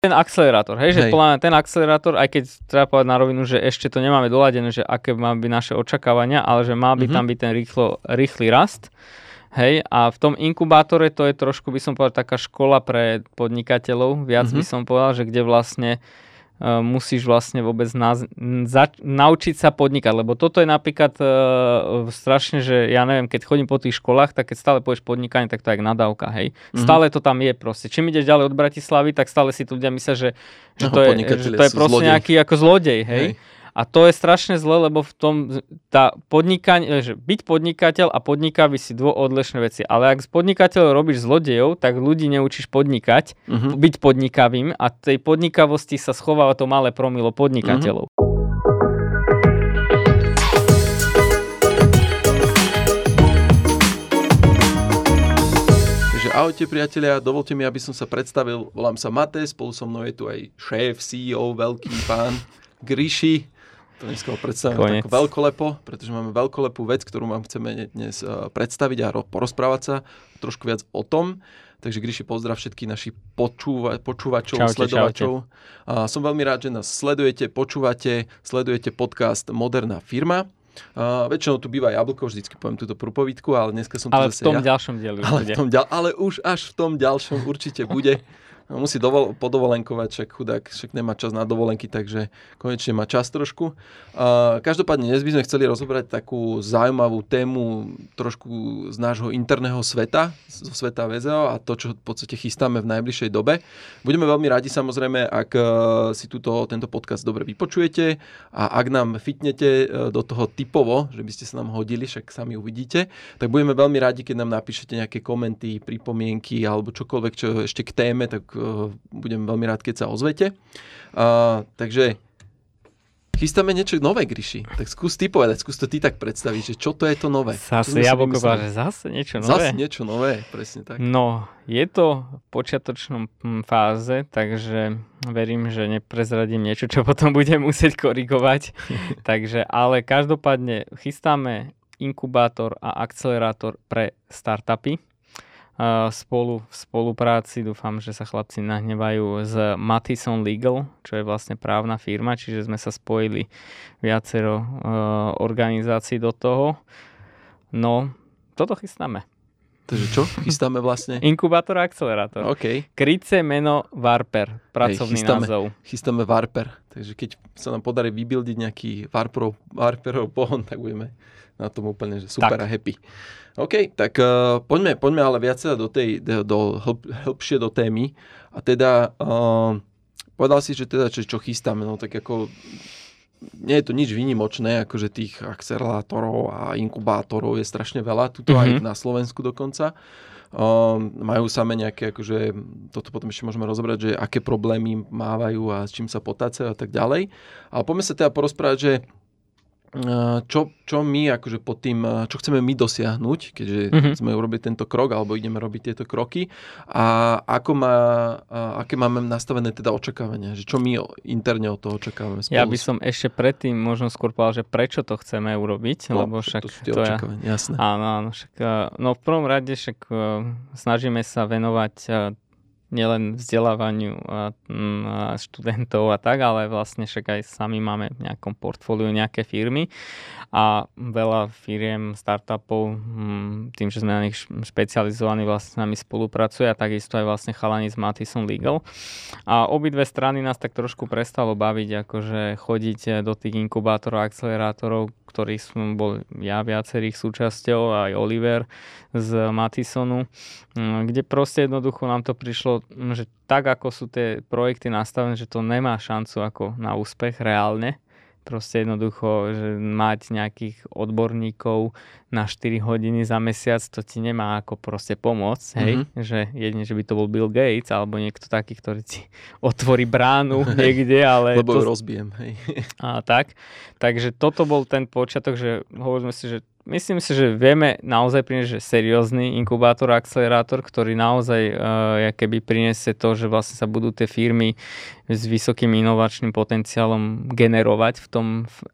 ten akcelerátor, hej, že Hej. mňa ten akcelerátor, aj keď treba povedať na rovinu, že ešte to nemáme doladené, že aké má byť naše očakávania, ale že má byť Mhm. tam byť ten rýchlo, rýchly rast. Hej, a v tom inkubátore to je trošku, by som povedal, taká škola pre podnikateľov, viac by Mhm. som povedal, že kde vlastne uh, musíš vlastne vôbec naz- n- zač- naučiť sa podnikať, lebo toto je napríklad uh, strašne, že ja neviem, keď chodím po tých školách, tak keď stále pôjdeš podnikanie, tak to je jak nadávka, hej. Mhm. Stále to tam je proste. Čím ideš ďalej od Bratislavy, tak stále si tu ľudia myslia, že, že, No, to, je, že to je proste zlodej. nejaký ako zlodej, hej. Hej. A to je strašne zle, lebo v tom tá podnikanie, že byť podnikateľ a podnikavý si dvo odlišné veci. Ale ak z podnikateľov robíš zlodejov, tak ľudí neučíš podnikať, Mhm. byť podnikavým a tej podnikavosti sa schováva to malé promilo podnikateľov. Takže ahojte priatelia, dovolte mi, aby som sa predstavil. Volám sa Mate, spolu so mnou je tu aj šéf, CEO, veľký pán Gríši. To dneska predstavíme tak veľkolepo, pretože máme veľkolepú vec, ktorú vám chceme dnes eh, predstaviť a ro- porozprávať sa trošku viac o tom. Takže Gríši, pozdrav všetkých našich počúva- počúvačov, Čaute, sledovačov. A som veľmi rád, že nás sledujete, počúvate, sledujete podcast Moderná firma. A väčšinou tu býva Jablko, vždycky poviem túto prúpovidku, ale dneska som tu Ale v zase tom ja. ďalšom dieli Ale, bude. v tom ďal, ale už až v tom ďalšom určite bude. No, Musí dovol, podovolenkovať, však chudák, však nemá čas na dovolenky, takže konečne má čas trošku. Uh, každopádne dnes by sme chceli rozobrať takú zaujímavú tému trošku z nášho interného sveta, zo sveta VZO a to, čo v podstate chystáme v najbližšej dobe. Budeme veľmi radi samozrejme, ak uh, si túto, tento podcast dobre vypočujete a ak nám fitnete uh, do toho typovo, že by ste sa nám hodili, však sami uvidíte, tak budeme veľmi radi, keď nám napíšete nejaké komenty, pripomienky alebo čokoľvek, čo ešte k téme, tak budem veľmi rád, keď sa ozvete. Uh, takže chystáme niečo nové, Gryši. Tak skús ty povedať, skús to ty tak predstaviť, že čo to je to nové. Zase sme si jablko vymysleli? povedal, že zase niečo nové. Zase niečo nové, presne tak. No, je to v počiatočnom hm, fáze, takže verím, že neprezradím niečo, čo potom budem musieť korigovať. takže, ale každopádne chystáme inkubátor a akcelerátor pre startupy. Spolu v spolupráci, dúfam, že sa chlapci nahnevajú s Mattison Legal, čo je vlastne právna firma, čiže sme sa spojili viacero uh, organizácií do toho. No, toto chystáme. Takže čo? Chystáme vlastne? Inkubátor a akcelerátor. OK. Kryce meno Varper, pracovný chystáme. názov. Chystáme Varper. Takže keď sa nám podarí vybildiť nejaký Varperov, Varperov pohon, tak budeme na tom úplne že super Tak. a happy. OK, tak uh, poďme, poďme ale viac teda do tej, do, do hĺb, hĺbšie do témy. A teda, uh, povedal si, že teda čo, čo chystáme, no tak ako nie je to nič výnimočné, akože tých akcelerátorov a inkubátorov je strašne veľa, tuto Mhm. aj na Slovensku dokonca. Um, majú same nejaké, akože, toto potom ešte môžeme rozobrať, že aké problémy mávajú a s čím sa potácajú a tak ďalej. Ale poďme sa teda porozprávať, že čo, čo my, akože pod tým, uh, čo chceme my dosiahnuť, keďže Mhm. sme urobili tento krok, alebo ideme robiť tieto kroky a ako má, aké máme nastavené teda očakávania, že čo my interne od toho očakávame spolu. Ja by som ešte predtým možno skôr povedal, že prečo to chceme urobiť, no, lebo však to sú tie to očakávania, jasné. Áno, áno, však, eh, no v prvom rade však eh, snažíme sa venovať eh, nielen vzdelávaniu a, mm, a študentov a tak, ale vlastne však aj sami máme v nejakom portfóliu nejaké firmy a veľa firiem, startupov, mm, tým, že sme na nich špecializovaní, vlastne s nami spolupracuje a takisto aj vlastne chalani z Mattison Legal. A obidve strany nás tak trošku prestalo baviť, akože chodiť do tých inkubátorov akcelerátorov, ktorých som bol ja viacerých súčasťou, aj Oliver z Mattisonu, mm, kde proste jednoducho nám to prišlo, mm, že tak ako sú tie projekty nastavené, že to nemá šancu ako na úspech reálne. Proste jednoducho, že mať nejakých odborníkov na 4 hodiny za mesiac, to ti nemá ako proste pomôcť, hej? Mhm. Že jedine, že by to bol Bill Gates alebo niekto taký, ktorý ti otvorí bránu niekde, ale Lebo to, rozbijem, hej. a tak. Takže toto bol ten počiatok, že hovoríme si, že myslím si, že vieme naozaj priniesť seriózny inkubátor, akcelerátor, ktorý naozaj uh, keby priniesie to, že vlastne sa budú tie firmy s vysokým inovačným potenciálom generovať v tom,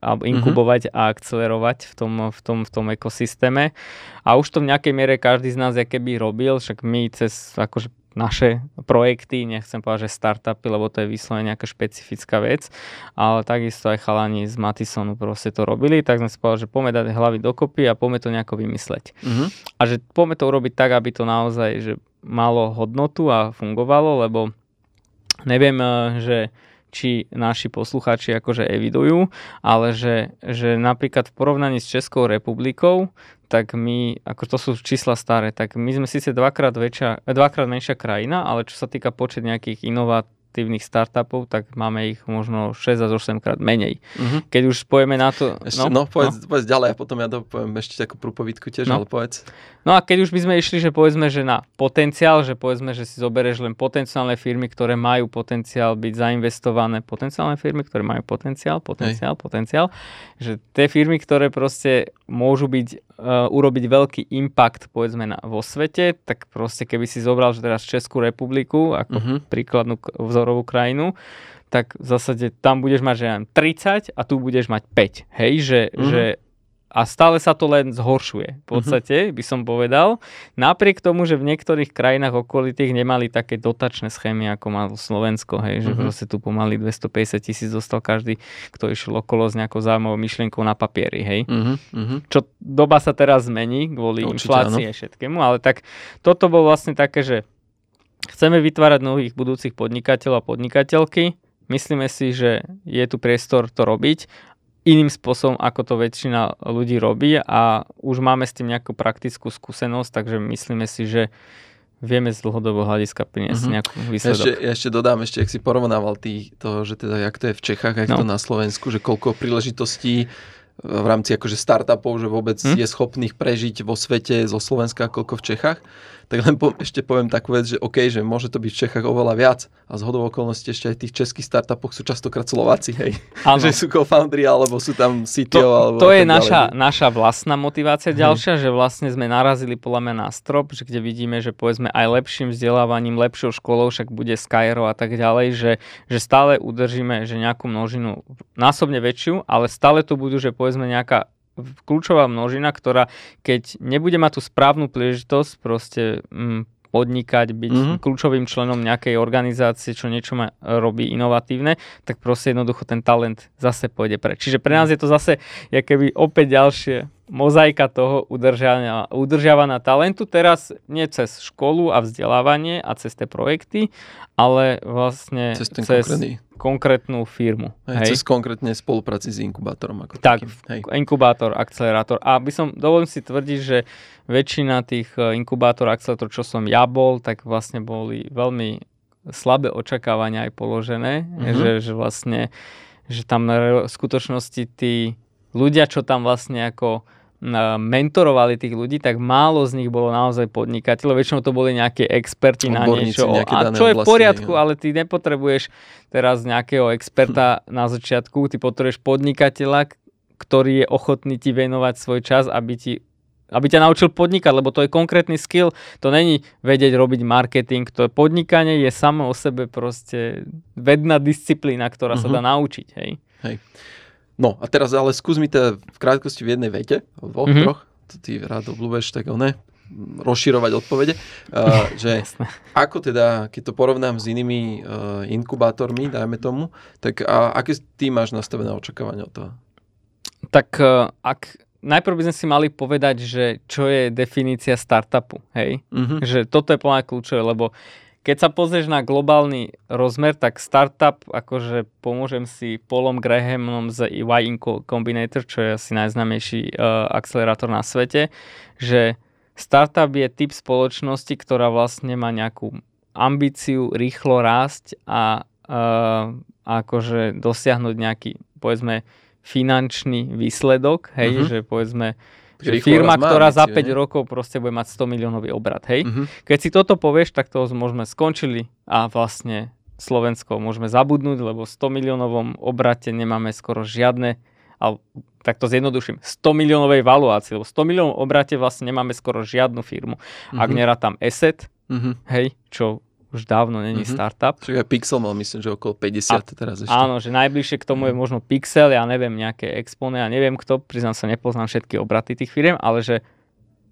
alebo inkubovať a akcelerovať v tom, v tom, v tom ekosystéme. A už to v nejakej miere každý z nás keby robil, však my cez akože naše projekty, nechcem povedať, že startupy, lebo to je vyslovene nejaká špecifická vec, ale takisto aj chalani z Matisonu proste to robili, tak sme si povedali, že poďme dať hlavy dokopy a poďme to nejako vymysleť. Mhm. A že poďme to urobiť tak, aby to naozaj že malo hodnotu a fungovalo, lebo neviem, eh, že či naši poslucháči akože evidujú, ale že, že napríklad v porovnaní s Českou republikou, tak my, ako to sú čísla staré, tak my sme síce dvakrát, väčšia, dvakrát menšia krajina, ale čo sa týka počet nejakých inovat, aktívnych startupov, tak máme ich možno 6 až 8 krát menej. Uh-huh. Keď už pojeme na to... Ešte, no, no, povedz, no. povedz ďalej a potom ja dopoviem ešte takú prúpovidku tiež, no. ale povedz. No a keď už by sme išli, že povedzme, že na potenciál, že povedzme, že si zoberieš len potenciálne firmy, ktoré majú potenciál byť zainvestované, potenciálne firmy, ktoré majú potenciál, potenciál, Hej. potenciál, že tie firmy, ktoré proste môžu byť, uh, urobiť veľký impact, povedzme, na, vo svete, tak proste keby si zobral, že teraz Českú republiku ako uh-huh. príkladnú vzor vzorovú krajinu, tak v zásade tam budeš mať, že 30 a tu budeš mať 5. Hej, že, mm-hmm. že a stále sa to len zhoršuje. V podstate by som povedal. Napriek tomu, že v niektorých krajinách okolitých nemali také dotačné schémy, ako má Slovensko, hej, že mm-hmm. proste tu pomaly 250 tisíc dostal každý, kto išiel okolo s nejakou zaujímavou myšlienkou na papieri, hej. Mm-hmm. Čo doba sa teraz zmení kvôli Určite, inflácii a všetkému, ale tak toto bolo vlastne také, že Chceme vytvárať nových budúcich podnikateľov a podnikateľky. Myslíme si, že je tu priestor to robiť iným spôsobom, ako to väčšina ľudí robí a už máme s tým nejakú praktickú skúsenosť, takže myslíme si, že vieme z dlhodobého hľadiska priniesť mm-hmm. nejakú výsledok. Ešte, ja ešte dodám, ešte ak si porovnával tý, to, že teda jak to je v Čechách, jak no. to na Slovensku, že koľko príležitostí v rámci akože startupov, že vôbec hm? je schopných prežiť vo svete zo Slovenska, koľko v Čechách tak len po, ešte poviem takú vec, že OK, že môže to byť v Čechách oveľa viac a z hodov okolností ešte aj v tých českých startupoch sú častokrát Slováci, hej. Ano. že sú co-foundry alebo sú tam CTO. To, alebo to je naša, naša vlastná motivácia hej. ďalšia, že vlastne sme narazili podľa mňa na strop, že kde vidíme, že povedzme aj lepším vzdelávaním, lepšou školou, však bude Skyro a tak ďalej, že, že stále udržíme že nejakú množinu násobne väčšiu, ale stále to budú, že povedzme nejaká kľúčová množina, ktorá keď nebude mať tú správnu príležitosť proste mm, podnikať, byť mm-hmm. kľúčovým členom nejakej organizácie, čo niečo ma robí inovatívne, tak proste jednoducho ten talent zase pôjde preč. Čiže pre nás je to zase keby opäť ďalšie mozaika toho udržiavania talentu. Teraz nie cez školu a vzdelávanie a cez tie projekty, ale vlastne cez, cez konkrétnu firmu. Hej, hej? Cez konkrétne spolupráci s inkubátorom. Ako tak, hej. inkubátor, akcelerátor. A by som, dovolím si tvrdiť, že väčšina tých e, inkubátor, akcelerátor, čo som ja bol, tak vlastne boli veľmi slabé očakávania aj položené, mm-hmm. že, že vlastne, že tam v skutočnosti tí ľudia, čo tam vlastne ako mentorovali tých ľudí, tak málo z nich bolo naozaj podnikateľov. Väčšinou to boli nejakí experti na niečo. A čo je v poriadku, ale ty nepotrebuješ teraz nejakého experta hm. na začiatku, ty potrebuješ podnikateľa, ktorý je ochotný ti venovať svoj čas, aby ti aby ťa naučil podnikať, lebo to je konkrétny skill, to není vedieť robiť marketing, to je podnikanie je samo o sebe proste vedná disciplína, ktorá uh-huh. sa dá mhm. naučiť, hej. Hej. No a teraz ale skús mi to v krátkosti v jednej vete, v dvoch, mm-hmm. troch, to ty rád obľúbeš, tak ne, rozširovať odpovede, uh, že ako teda, keď to porovnám s inými uh, inkubátormi, dajme tomu, tak a, aké ty máš nastavené očakávania od toho? Tak uh, ak najprv by sme si mali povedať, že čo je definícia startupu, hej? Mm-hmm. Že toto je plná kľúčové, lebo uh, keď sa pozrieš na globálny rozmer, tak startup, akože pomôžem si Polom Grahamom z Y Combinator, čo je asi najznámejší uh, akcelerátor na svete, že startup je typ spoločnosti, ktorá vlastne má nejakú ambíciu rýchlo rásť a uh, akože dosiahnuť nejaký, povedzme, finančný výsledok, hej, uh-huh. že povedzme že firma, ktorá za 5 ne? rokov proste bude mať 100 miliónový obrad, hej. Uh-huh. Keď si toto povieš, tak to môžeme skončili a vlastne Slovensko môžeme zabudnúť, lebo v 100 miliónovom obrate nemáme skoro žiadne, ale tak to zjednoduším, 100 miliónovej valuácii, lebo 100 miliónov obrate vlastne nemáme skoro žiadnu firmu. Uh-huh. Ak nerátam ESET, uh-huh. hej, čo už dávno není mm-hmm. startup. Čiže Pixel mal myslím, že okolo 50 a, teraz ešte. Áno, že najbližšie k tomu je mhm. možno Pixel, ja neviem, nejaké Expone, ja neviem kto, priznám sa, nepoznám všetky obraty tých firiem, ale že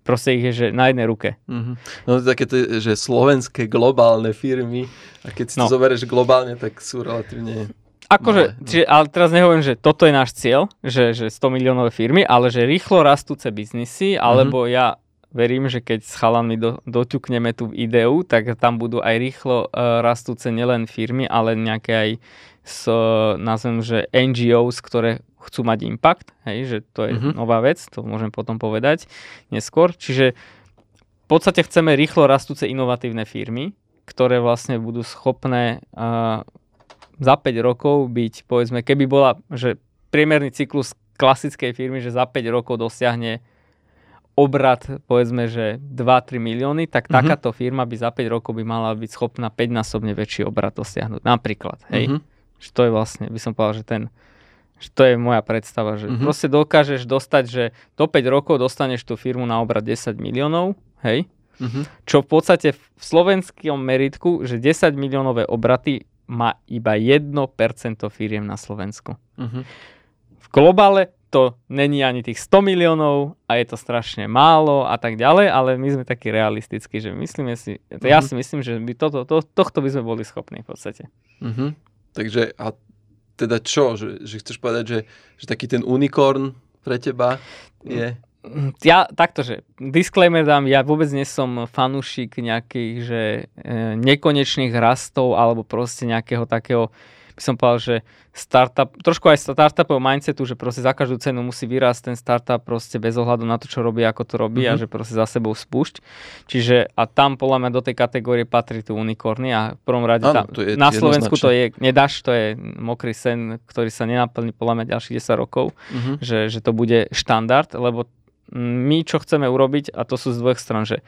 proste ich je že na jednej ruke. Mm-hmm. No to také, to, že slovenské globálne firmy, a keď si no. to zoberieš globálne, tak sú relatívne Akože, no. čiže, ale teraz nehovorím, že toto je náš cieľ, že, že 100 miliónové firmy, ale že rýchlo rastúce biznisy, alebo mm-hmm. ja verím, že keď s chalanmi do, doťukneme tú ideu, tak tam budú aj rýchlo uh, rastúce nielen firmy, ale nejaké aj s, nazvem, že NGOs, ktoré chcú mať impact, hej, že to je mm-hmm. nová vec, to môžem potom povedať neskôr. Čiže v podstate chceme rýchlo rastúce inovatívne firmy, ktoré vlastne budú schopné uh, za 5 rokov byť, povedzme, keby bola, že priemerný cyklus klasickej firmy, že za 5 rokov dosiahne obrad, povedzme, že 2-3 milióny, tak mm-hmm. takáto firma by za 5 rokov by mala byť schopná 5-násobne väčší obrad dosiahnuť. Napríklad, hej. Mm-hmm. Že to je vlastne, by som povedal, že ten že to je moja predstava, že mm-hmm. proste dokážeš dostať, že do 5 rokov dostaneš tú firmu na obrad 10 miliónov, hej, mm-hmm. čo v podstate v slovenskom meritku, že 10 miliónové obraty má iba 1% firiem na Slovensku. Mm-hmm. V globále to není ani tých 100 miliónov a je to strašne málo a tak ďalej, ale my sme takí realistickí, že myslíme si, mm-hmm. ja si myslím, že by toto, to, tohto by sme boli schopní v podstate. Mm-hmm. Takže a teda čo? Že, že chceš povedať, že, že taký ten unikorn pre teba je? Ja takto, že disclaimer dám, ja vôbec nie som fanúšik nejakých, že e, nekonečných rastov alebo proste nejakého takého by som povedal, že startup, trošku aj startupového mindsetu, že proste za každú cenu musí vyrásť ten startup proste bez ohľadu na to, čo robí, ako to robí mm-hmm. a mhm. že proste za sebou spúšť. Čiže a tam podľa mňa do tej kategórie patrí tu unikorny a v prvom rade ano, tam, je na Slovensku to je, nedáš, to je mokrý sen, ktorý sa nenaplní podľa mňa ďalších 10 rokov, mm-hmm. že, že to bude štandard, lebo my, čo chceme urobiť, a to sú z dvoch stran, že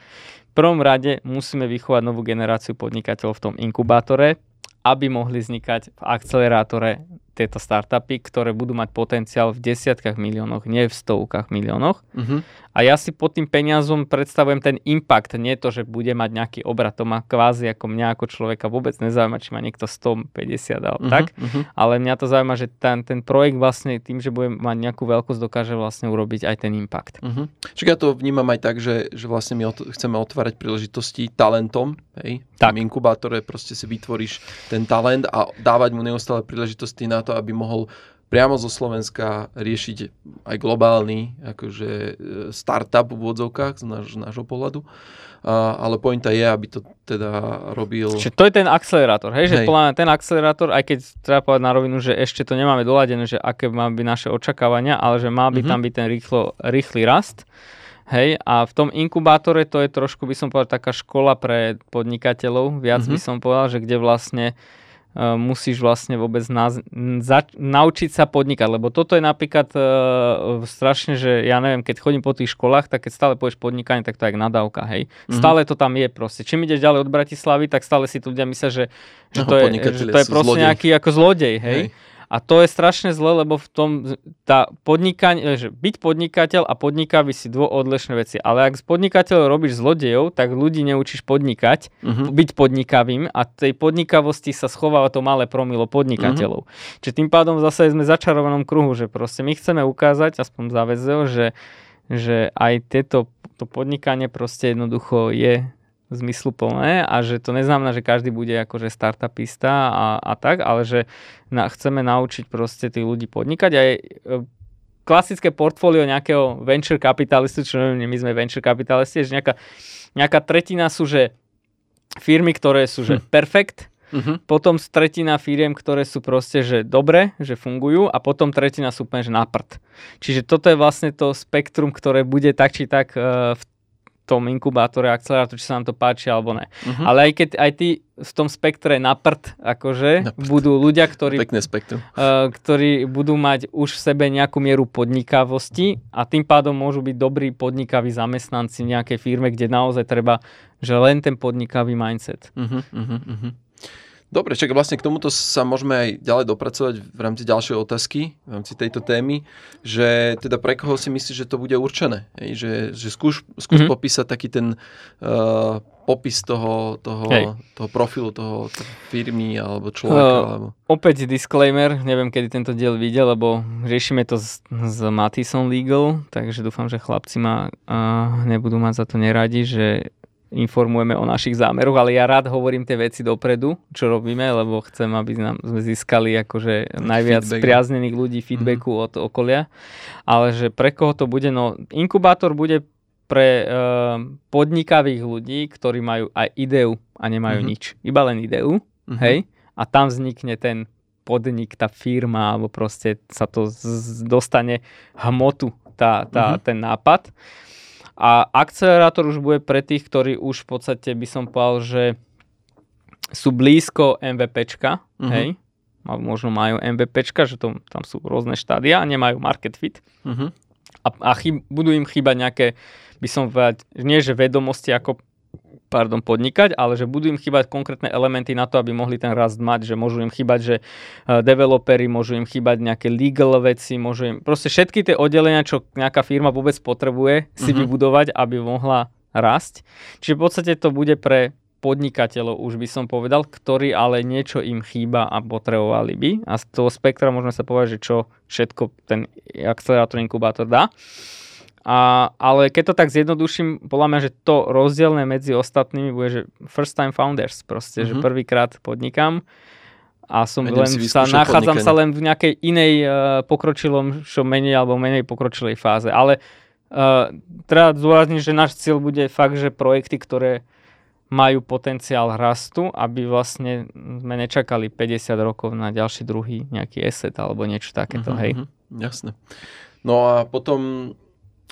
v prvom rade musíme vychovať novú generáciu podnikateľov v tom inkubátore, aby mohli vznikať v akcelerátore tieto startupy, ktoré budú mať potenciál v desiatkách miliónoch, nie v stovkách miliónoch. Uh-huh. A ja si pod tým peniazom predstavujem ten impact, nie to, že bude mať nejaký obrad. To má kvázi ako mňa ako človeka vôbec nezaujíma, či má niekto 150 alebo uh-huh, tak. Uh-huh. Ale mňa to zaujíma, že ten, ten projekt vlastne tým, že bude mať nejakú veľkosť, dokáže vlastne urobiť aj ten impact. Uh-huh. Čiže ja to vnímam aj tak, že, že vlastne my ot- chceme otvárať príležitosti talentom. Hej? Tak. V inkubátore proste si vytvoríš ten talent a dávať mu neustále príležitosti na to, aby mohol priamo zo Slovenska riešiť aj globálny akože e, startup v úvodzovkách z náš, nášho pohľadu. A, ale pointa je, aby to teda robil... Čiže to je ten akcelerátor, hej? hej. Že podľa ten akcelerátor, aj keď treba povedať na rovinu, že ešte to nemáme doladené, že aké má byť naše očakávania, ale že má byť mm-hmm. tam byť ten rýchlo, rýchly rast. Hej, a v tom inkubátore to je trošku, by som povedal, taká škola pre podnikateľov, viac mm-hmm. by som povedal, že kde vlastne uh, musíš vlastne vôbec na, za, naučiť sa podnikať, lebo toto je napríklad uh, strašne, že ja neviem, keď chodím po tých školách, tak keď stále pôjdeš podnikanie, tak to je jak nadávka, hej. Mm-hmm. Stále to tam je proste. Čím ideš ďalej od Bratislavy, tak stále si tu ľudia myslia, že, že, no, to, je, že to je proste zlodej. nejaký ako zlodej, hej. hej. A to je strašne zle, lebo v tom tá podnikanie, že byť podnikateľ a podnikavý si dvo odlišné veci. Ale ak z podnikateľov robíš zlodejov, tak ľudí neučíš podnikať, uh-huh. byť podnikavým a tej podnikavosti sa schováva to malé promilo podnikateľov. Uh-huh. Čiže tým pádom zase sme v začarovanom kruhu, že proste my chceme ukázať, aspoň záväzeo, že, že aj tieto to podnikanie proste jednoducho je zmysluplné a že to neznamená, že každý bude akože startupista a, a tak, ale že na, chceme naučiť proste tých ľudí podnikať a je, klasické portfólio nejakého venture kapitalistu, čo neviem, my sme venture kapitalisti, že nejaká, nejaká tretina sú, že firmy, ktoré sú, že hm. perfekt, Uh-huh. Potom tretina firiem, ktoré sú proste, že dobre, že fungujú a potom tretina sú úplne, že na prd. Čiže toto je vlastne to spektrum, ktoré bude tak či tak uh, v tom inkubátore, akcelerátor, či sa nám to páči alebo ne. Uh-huh. Ale aj keď aj ty v tom spektre na prd, akože, na prd. budú ľudia, ktorí, Pekné spektrum. Uh, ktorí budú mať už v sebe nejakú mieru podnikavosti a tým pádom môžu byť dobrí podnikaví zamestnanci v nejakej firme, kde naozaj treba, že len ten podnikavý mindset. Uh-huh, uh-huh, uh-huh. Dobre, čak vlastne k tomuto sa môžeme aj ďalej dopracovať v rámci ďalšej otázky, v rámci tejto témy, že teda pre koho si myslíš, že to bude určené? Hej, že, že skúš, skús mm-hmm. popísať taký ten uh, popis toho, toho, toho profilu, toho, toho firmy alebo človeka? Uh, alebo... Opäť disclaimer, neviem, kedy tento diel videl, lebo riešime to s, s Matison Legal, takže dúfam, že chlapci ma uh, nebudú mať za to neradi, že informujeme o našich zámeroch, ale ja rád hovorím tie veci dopredu, čo robíme, lebo chcem, aby nám, sme získali akože najviac Feedback. priaznených ľudí feedbacku mm-hmm. od okolia. Ale že pre koho to bude? No, inkubátor bude pre uh, podnikavých ľudí, ktorí majú aj ideu a nemajú mm-hmm. nič. Iba len ideu, mm-hmm. hej? A tam vznikne ten podnik, tá firma, alebo proste sa to z- dostane hmotu, tá, tá, mm-hmm. ten nápad. A akcelerátor už bude pre tých, ktorí už v podstate by som povedal, že sú blízko MVPčka, uh-huh. hej, možno majú MVPčka, že to, tam sú rôzne štádia a nemajú market fit. Uh-huh. A, a chyb, budú im chýbať nejaké, by som povedal, nie že vedomosti, ako pardon, podnikať, ale že budú im chýbať konkrétne elementy na to, aby mohli ten rast mať, že môžu im chýbať, že uh, developery, môžu im chýbať nejaké legal veci, môžu im, proste všetky tie oddelenia, čo nejaká firma vôbec potrebuje si uh-huh. vybudovať, aby mohla rásť. Čiže v podstate to bude pre podnikateľov, už by som povedal, ktorí ale niečo im chýba a potrebovali by. A z toho spektra môžeme sa povedať, že čo všetko ten akcelerátor inkubátor dá. A, ale keď to tak zjednoduším, podľa mňa, že to rozdielne medzi ostatnými bude, že first time founders, proste, mm-hmm. že mhm. prvýkrát podnikám a som Vedem len sa, nachádzam podnikanie. sa len v nejakej inej uh, pokročilom, čo menej alebo menej pokročilej fáze. Ale uh, treba zdôrazniť, že náš cieľ bude fakt, že projekty, ktoré majú potenciál rastu, aby vlastne sme nečakali 50 rokov na ďalší druhý nejaký asset alebo niečo takéto, mm-hmm, hej. Jasné. No a potom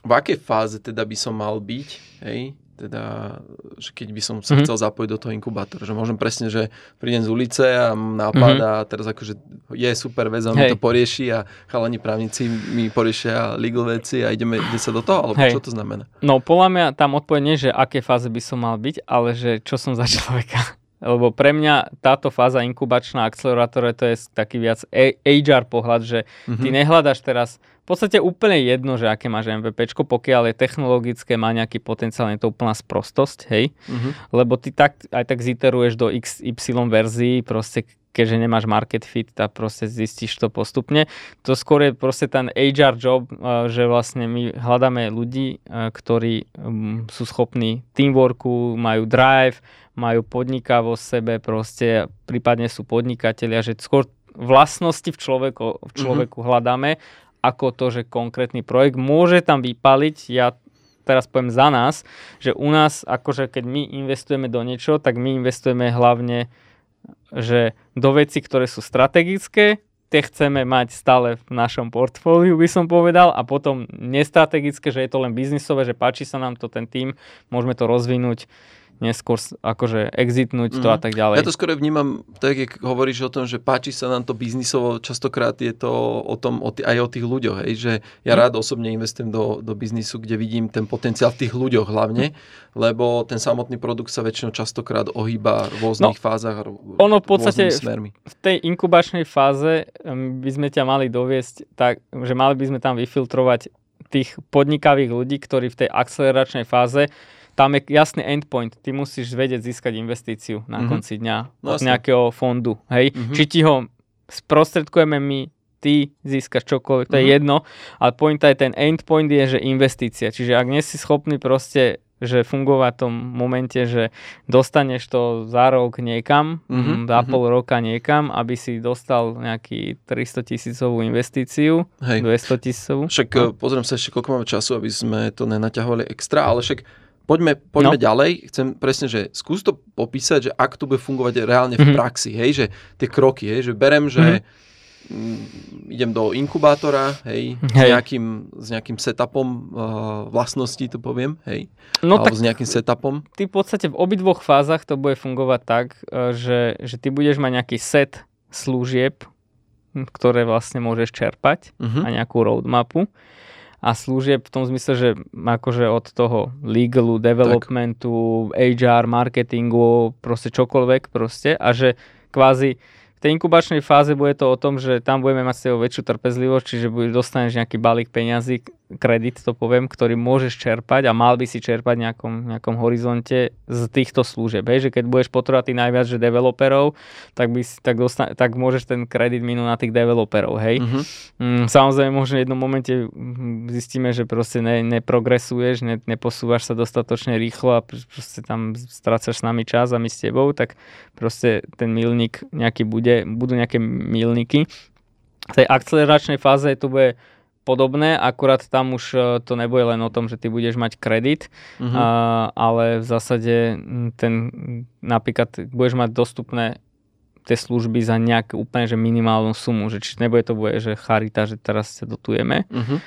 v akej fáze teda by som mal byť, hej, teda, že keď by som sa mm-hmm. chcel zapojiť do toho inkubátora, že môžem presne, že prídem z ulice a nápad mm-hmm. a teraz akože je super vec, on to porieši a chalani právnici mi poriešia legal veci a ideme ide sa do toho, alebo Hej. čo to znamená? No podľa mňa tam odpoveď nie, že aké fáze by som mal byť, ale že čo som za človeka. Lebo pre mňa táto fáza inkubačná akcelerátora to je taký viac HR pohľad, že mm-hmm. ty nehľadaš teraz v podstate úplne jedno, že aké máš MVP, pokiaľ je technologické, má nejaký potenciál, je to úplná sprostosť, hej? Mm-hmm. Lebo ty tak, aj tak ziteruješ do XY verzií, proste keďže nemáš market fit, tak proste zistíš to postupne. To skôr je proste ten HR job, eh, že vlastne my hľadáme ľudí, eh, ktorí mm, sú schopní teamworku, majú drive, majú podnikavosť sebe, proste prípadne sú podnikatelia, že skôr vlastnosti v človeku, v mhm. človeku mm-hmm. hľadáme, ako to, že konkrétny projekt môže tam vypaliť, ja teraz poviem za nás, že u nás, akože keď my investujeme do niečo, tak my investujeme hlavne že do veci, ktoré sú strategické, tie chceme mať stále v našom portfóliu, by som povedal, a potom nestrategické, že je to len biznisové, že páči sa nám to ten tým, môžeme to rozvinúť neskôr akože exitnúť to mm. a mhm. tak ďalej. Ja to skôr vnímam, tak jak hovoríš o tom, že páči sa nám to biznisovo, častokrát je to o tom, o t- aj o tých ľuďoch, hej, že ja mm. rád osobne investujem do, do biznisu, kde vidím ten potenciál v tých ľuďoch hlavne, lebo ten samotný produkt sa väčšinou častokrát ohýba v rôznych no, fázach. Ono v podstate v, v tej inkubačnej fáze by sme ťa mali doviesť tak, že mali by sme tam vyfiltrovať tých podnikavých ľudí, ktorí v tej akceleračnej fáze tam je jasný endpoint. Ty musíš vedieť získať investíciu na mm-hmm. konci dňa no, od nejakého fondu. Hej? Mm-hmm. Či ti ho sprostredkujeme my, ty získaš čokoľvek, to mm-hmm. je mhm. jedno, ale pointa je ten endpoint je, že investícia. Čiže ak nie si schopný proste že fungovať v tom momente, že dostaneš to za rok niekam, mm-hmm, za pol roka niekam, aby si dostal nejaký 300 tisícovú investíciu, Hej. 200 tisícovú. Však no. pozriem sa ešte, koľko máme času, aby sme to nenaťahovali extra, ale však poďme, poďme no. ďalej. Chcem presne, že skús to popísať, že ak to bude fungovať reálne v mm-hmm. praxi, hej, že tie kroky, hej, že berem, že mm-hmm. idem do inkubátora, hej, hej. S, nejakým, s nejakým setupom uh, vlastností, to poviem, hej, no alebo tak, s nejakým setupom. Ty v podstate v obidvoch fázach to bude fungovať tak, uh, že, že ty budeš mať nejaký set služieb, ktoré vlastne môžeš čerpať uh-huh. a nejakú roadmapu a služieb v tom zmysle, že akože od toho legalu, developmentu, tak. HR, marketingu, proste čokoľvek proste a že kvázi v tej inkubačnej fáze bude to o tom, že tam budeme mať s väčšiu trpezlivosť, čiže dostaneš nejaký balík peňazí, kredit to poviem, ktorý môžeš čerpať a mal by si čerpať v nejakom, nejakom horizonte z týchto služieb. Hej, že keď budeš potrebovať najviac, že developerov, tak, by si, tak, dostane, tak môžeš ten kredit minúť na tých developerov. Hej. Uh-huh. Mm, samozrejme, možno v jednom momente zistíme, že proste ne, neprogresuješ, ne, neposúvaš sa dostatočne rýchlo a proste tam strácaš s nami čas a my s tebou, tak proste ten milník nejaký bude, budú nejaké milníky. V tej akceleračnej fáze to bude podobné, akurát tam už e, to nebude len o tom, že ty budeš mať kredit, uh-huh. a, ale v zásade ten napríklad budeš mať dostupné tie služby za nejakú úplne že minimálnu sumu, že či nebude to bude, že charita, že teraz sa dotujeme. Uh-huh.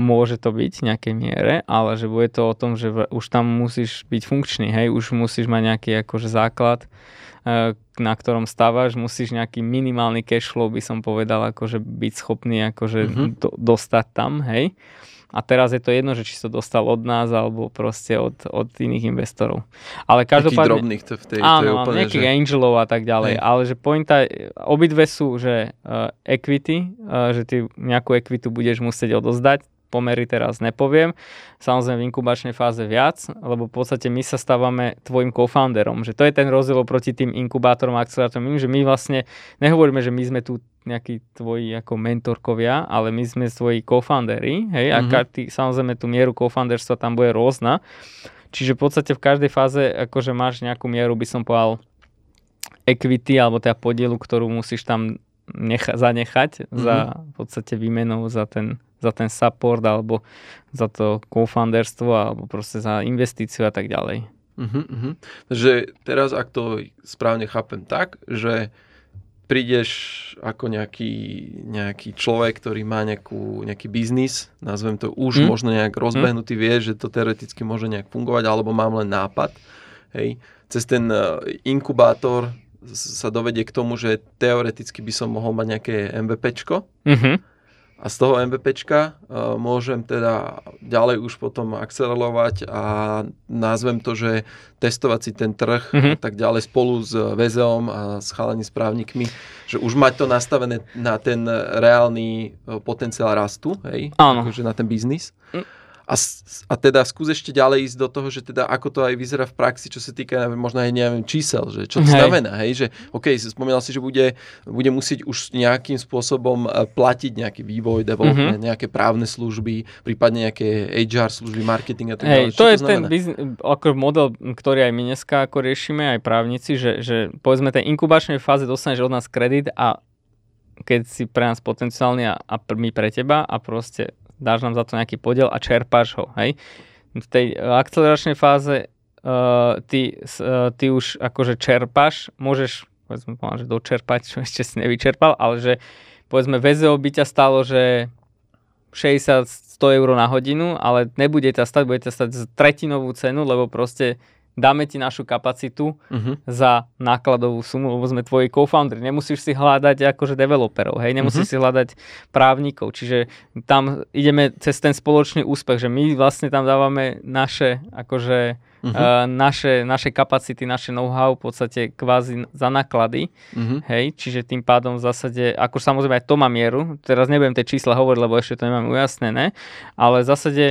Môže to byť v nejakej miere, ale že bude to o tom, že už tam musíš byť funkčný, hej, už musíš mať nejaký akože základ, E, na ktorom stávaš, musíš nejaký minimálny cash flow, by som povedal, akože byť schopný akože mm-hmm. do, dostať tam, hej. A teraz je to jedno, že či sa dostal od nás alebo proste od, od iných investorov. Ale každopádne... drobných to v tej, áno, to je úplne, nejakých že... angelov a tak ďalej. Hej. Ale že pointa, obidve sú, že uh, equity, uh, že ty nejakú equity budeš musieť odozdať, pomery teraz nepoviem. Samozrejme v inkubačnej fáze viac, lebo v podstate my sa stávame tvojim co-founderom. Že to je ten rozdiel proti tým inkubátorom a akcelerátorom, že my vlastne nehovoríme, že my sme tu nejakí tvoji ako mentorkovia, ale my sme tvoji co-foundery, hej, mm-hmm. a ty, samozrejme tú mieru co-founderstva tam bude rôzna. Čiže v podstate v každej fáze akože máš nejakú mieru, by som povedal, equity alebo teda podielu, ktorú musíš tam necha- zanechať mm-hmm. za v podstate výmenou za ten za ten support alebo za to co-founderstvo alebo proste za investíciu a tak ďalej. Uh-huh, uh-huh. Takže teraz, ak to správne chápem tak, že prídeš ako nejaký, nejaký človek, ktorý má nejakú, nejaký biznis, nazvem to už mm. možno nejak rozbehnutý, mm. vie, že to teoreticky môže nejak fungovať, alebo mám len nápad. Hej. Cez ten uh, inkubátor sa dovedie k tomu, že teoreticky by som mohol mať nejaké MVPčko. Mm-hmm a z toho MVPčka uh, môžem teda ďalej už potom akcelerovať a názvem to, že testovať si ten trh mm-hmm. a tak ďalej spolu s VZOM a s chalani správnikmi, že už mať to nastavené na ten reálny uh, potenciál rastu, hej, Áno. akože na ten biznis. Mm a, a teda skús ešte ďalej ísť do toho, že teda ako to aj vyzerá v praxi, čo sa týka neviem, možno aj neviem, čísel, že čo to hej. znamená, hej, že OK, spomínal si, že bude, bude musieť už nejakým spôsobom e, platiť nejaký vývoj, development, mm-hmm. nejaké právne služby, prípadne nejaké HR služby, marketing a tak ďalej. to, to je znamená? ten bizn- ako model, ktorý aj my dneska ako riešime, aj právnici, že, že povedzme tej inkubačnej fáze dostaneš od nás kredit a keď si pre nás potenciálny a, a my pre teba a proste dáš nám za to nejaký podiel a čerpáš ho. Hej? V tej akceleračnej fáze uh, ty, uh, ty už akože čerpáš, môžeš povedzme, že dočerpať, čo ešte si nevyčerpal, ale že povedzme VZO by ťa stalo, že 60-100 eur na hodinu, ale nebude ťa stať, bude ťa stať tretinovú cenu, lebo proste dáme ti našu kapacitu uh-huh. za nákladovú sumu, lebo sme tvoji co-founders. Nemusíš si hľadať akože developerov, hej, nemusíš uh-huh. si hľadať právnikov. Čiže tam ideme cez ten spoločný úspech, že my vlastne tam dávame naše akože uh-huh. uh, naše, naše kapacity, naše know-how v podstate kvázi za náklady. Uh-huh. Hej, čiže tým pádom v zásade, ako samozrejme aj to má mieru, teraz nebudem tie čísla hovoriť, lebo ešte to nemám ujasnené, ale v zásade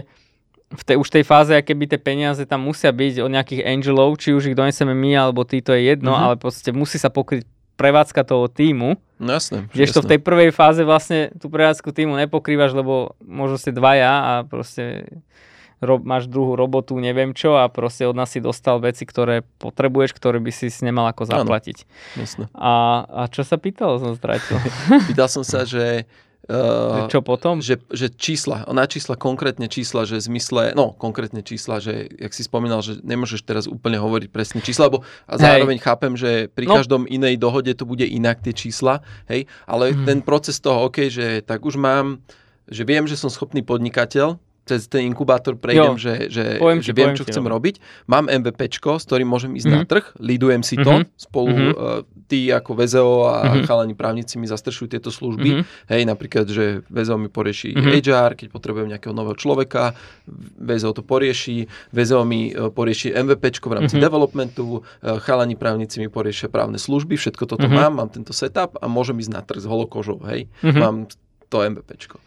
v tej, už tej fáze, aké by tie peniaze tam musia byť od nejakých angelov, či už ich doneseme my, alebo ty, to je jedno, mm-hmm. ale proste musí sa pokryť prevádzka toho týmu. No jasné. Kdežto v tej prvej fáze vlastne tú prevádzku týmu nepokrývaš, lebo možno ste dvaja a proste ro- máš druhú robotu, neviem čo a proste od nás si dostal veci, ktoré potrebuješ, ktoré by si nemal ako zaplatiť. Áno, jasné. A, a čo sa pýtal, som ztratil. Pýtal som sa, že Uh, čo potom? Že, že čísla, na čísla, konkrétne čísla, že zmysle, no konkrétne čísla, že jak si spomínal, že nemôžeš teraz úplne hovoriť presne čísla, lebo a zároveň hej. chápem, že pri no. každom inej dohode to bude inak tie čísla, hej, ale hmm. ten proces toho, OK, že tak už mám, že viem, že som schopný podnikateľ, cez ten inkubátor prejdem, jo, že, že, poviem že viem, čo chcem robiť. Mám MVPčko, s ktorým môžem ísť mm-hmm. na trh, lidujem si to, mm-hmm. spolu mm-hmm. Uh, tí ako VZO a mm-hmm. chalani právnici mi zastrešujú tieto služby. Mm-hmm. Hej, napríklad, že VZO mi porieši mm-hmm. HR, keď potrebujem nejakého nového človeka, VZO to porieši, VZO mi uh, porieši MVPčko v rámci mm-hmm. developmentu, uh, chalani právnici mi poriešia právne služby, všetko toto mm-hmm. mám, mám tento setup a môžem ísť na trh s holokožou, hej. Mm-hmm. Mám to MVPčko.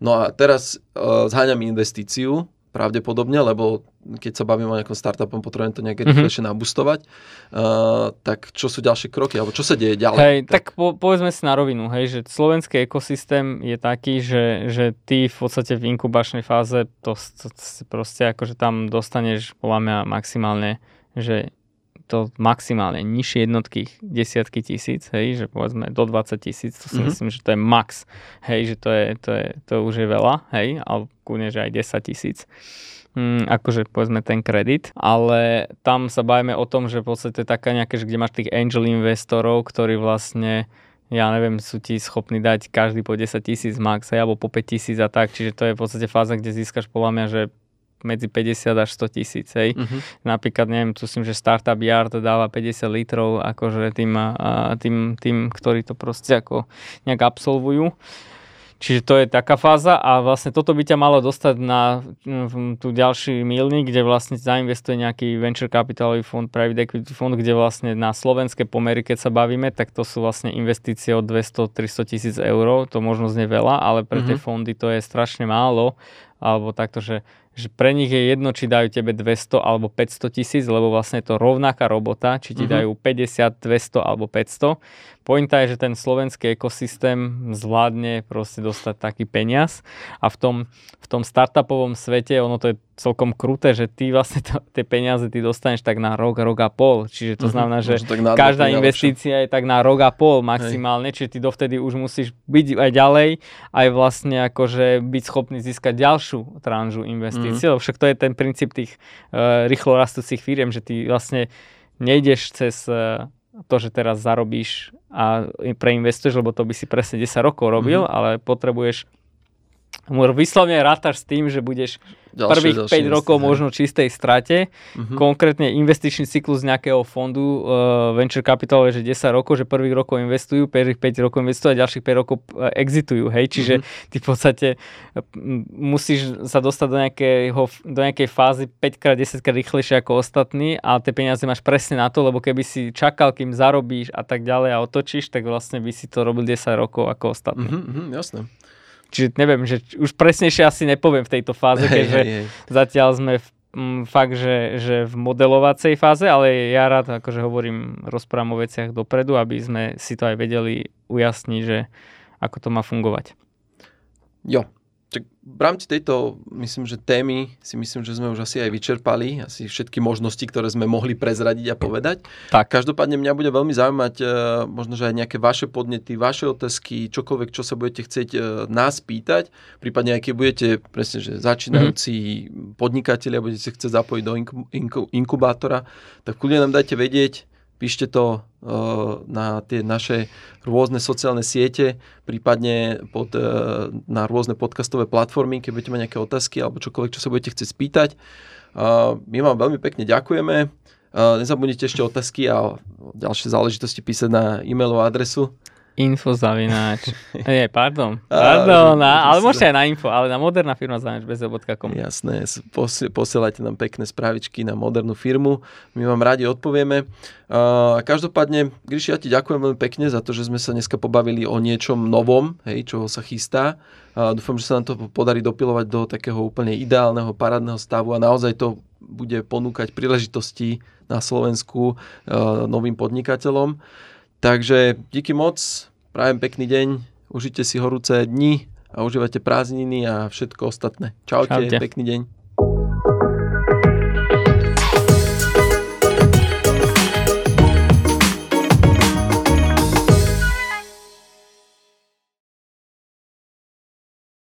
No a teraz uh, zháňam investíciu, pravdepodobne, lebo keď sa bavím o nejakom startupom, potrebujem to nejaké mm-hmm. rýchlejšie nabustovať. Uh, tak čo sú ďalšie kroky, alebo čo sa deje ďalej? Hej, tak, tak po, povedzme si na rovinu, hej, že slovenský ekosystém je taký, že, že ty v podstate v inkubačnej fáze to, to, to proste akože tam dostaneš podľa mňa maximálne, že to maximálne nižšie jednotky desiatky tisíc, hej, že povedzme do 20 tisíc, to si mm-hmm. myslím, že to je max, hej, že to, je, to, je, to už je veľa, hej, ale kúne, že aj 10 tisíc. Mm, akože povedzme ten kredit, ale tam sa bavíme o tom, že v podstate taká nejaké, že kde máš tých angel investorov, ktorí vlastne ja neviem, sú ti schopní dať každý po 10 tisíc max, alebo po 5 tisíc a tak, čiže to je v podstate fáza, kde získaš podľa mňa, že medzi 50 až 100 tisíc. Hej. Uh-huh. Napríklad, neviem, tu myslím, že Startup Yard dáva 50 litrov akože tým, a, tým, tým, ktorí to proste ako nejak absolvujú. Čiže to je taká fáza a vlastne toto by ťa malo dostať na tú ďalší milník, kde vlastne zainvestuje nejaký venture capitalový fond, private equity fond, kde vlastne na slovenské pomery, keď sa bavíme, tak to sú vlastne investície od 200-300 tisíc eur, to možno znie veľa, ale pre mm-hmm. tie fondy to je strašne málo, alebo takto, že že pre nich je jedno, či dajú tebe 200 alebo 500 tisíc, lebo vlastne je to rovnaká robota, či ti uh-huh. dajú 50, 200 alebo 500. Pointa je, že ten slovenský ekosystém zvládne proste dostať taký peniaz a v tom, v tom startupovom svete, ono to je celkom kruté, že ty vlastne to, tie peniaze ty dostaneš tak na rok, rok a pol. Čiže to uh-huh. znamená, že každá investícia je tak na rok a pol maximálne, Hej. čiže ty dovtedy už musíš byť aj ďalej, aj vlastne akože byť schopný získať ďalšiu tranžu investícií investície, mm. lebo však to je ten princíp tých uh, rýchlo rastúcich firiem, že ty vlastne nejdeš cez uh, to, že teraz zarobíš a preinvestuješ, lebo to by si presne 10 rokov robil, mm. ale potrebuješ vyslovne rátaš s tým, že budeš ďalšie, prvých ďalšie 5 rokov možno čistej strate. Uh-huh. Konkrétne investičný cyklus nejakého fondu uh, venture capital je, že 10 rokov, že prvých rokov investujú, prvých 5 rokov investujú a ďalších 5 rokov uh, exitujú. Hej? Čiže uh-huh. ty v podstate musíš sa dostať do, nejakého, do nejakej fázy 5x, 10 krát rýchlejšie ako ostatní a tie peniaze máš presne na to, lebo keby si čakal, kým zarobíš a tak ďalej a otočíš, tak vlastne by si to robil 10 rokov ako ostatní. Uh-huh, uh-huh, jasné. Čiže neviem, že už presnejšie asi nepoviem v tejto fáze, keďže zatiaľ sme v, m, fakt, že, že v modelovacej fáze, ale ja rád akože hovorím, rozprávam o veciach dopredu, aby sme si to aj vedeli ujasniť, že ako to má fungovať. Jo, v rámci tejto, myslím, že témy si myslím, že sme už asi aj vyčerpali, asi všetky možnosti, ktoré sme mohli prezradiť a povedať. Tak. Každopádne mňa bude veľmi zaujímať e, možno, že aj nejaké vaše podnety, vaše otázky, čokoľvek, čo sa budete chcieť e, nás pýtať, prípadne aj keď budete presne, že začínajúci mm-hmm. podnikatelia budete sa chcieť zapojiť do inku, inku, inkubátora, tak kľudne nám dajte vedieť, píšte to uh, na tie naše rôzne sociálne siete, prípadne pod, uh, na rôzne podcastové platformy, keď budete mať nejaké otázky alebo čokoľvek, čo sa budete chcieť spýtať. Uh, my vám veľmi pekne ďakujeme. Nezabudnite ešte otázky a ďalšie záležitosti písať na e-mailovú adresu Info zavináč. Nie, pardon. Pardon, a, ale môžete aj na info, ale na moderná firma zavináč bez.com. Jasné, posielajte nám pekné správičky na modernú firmu. My vám radi odpovieme. Uh, každopádne, Gríši, ja ti ďakujem veľmi pekne za to, že sme sa dneska pobavili o niečom novom, hej, čo sa chystá. Uh, dúfam, že sa nám to podarí dopilovať do takého úplne ideálneho, parádneho stavu a naozaj to bude ponúkať príležitosti na Slovensku uh, novým podnikateľom. Takže díky moc, prajem pekný deň, užite si horúce dni a užívajte prázdniny a všetko ostatné. Čaute, Čaute. pekný deň.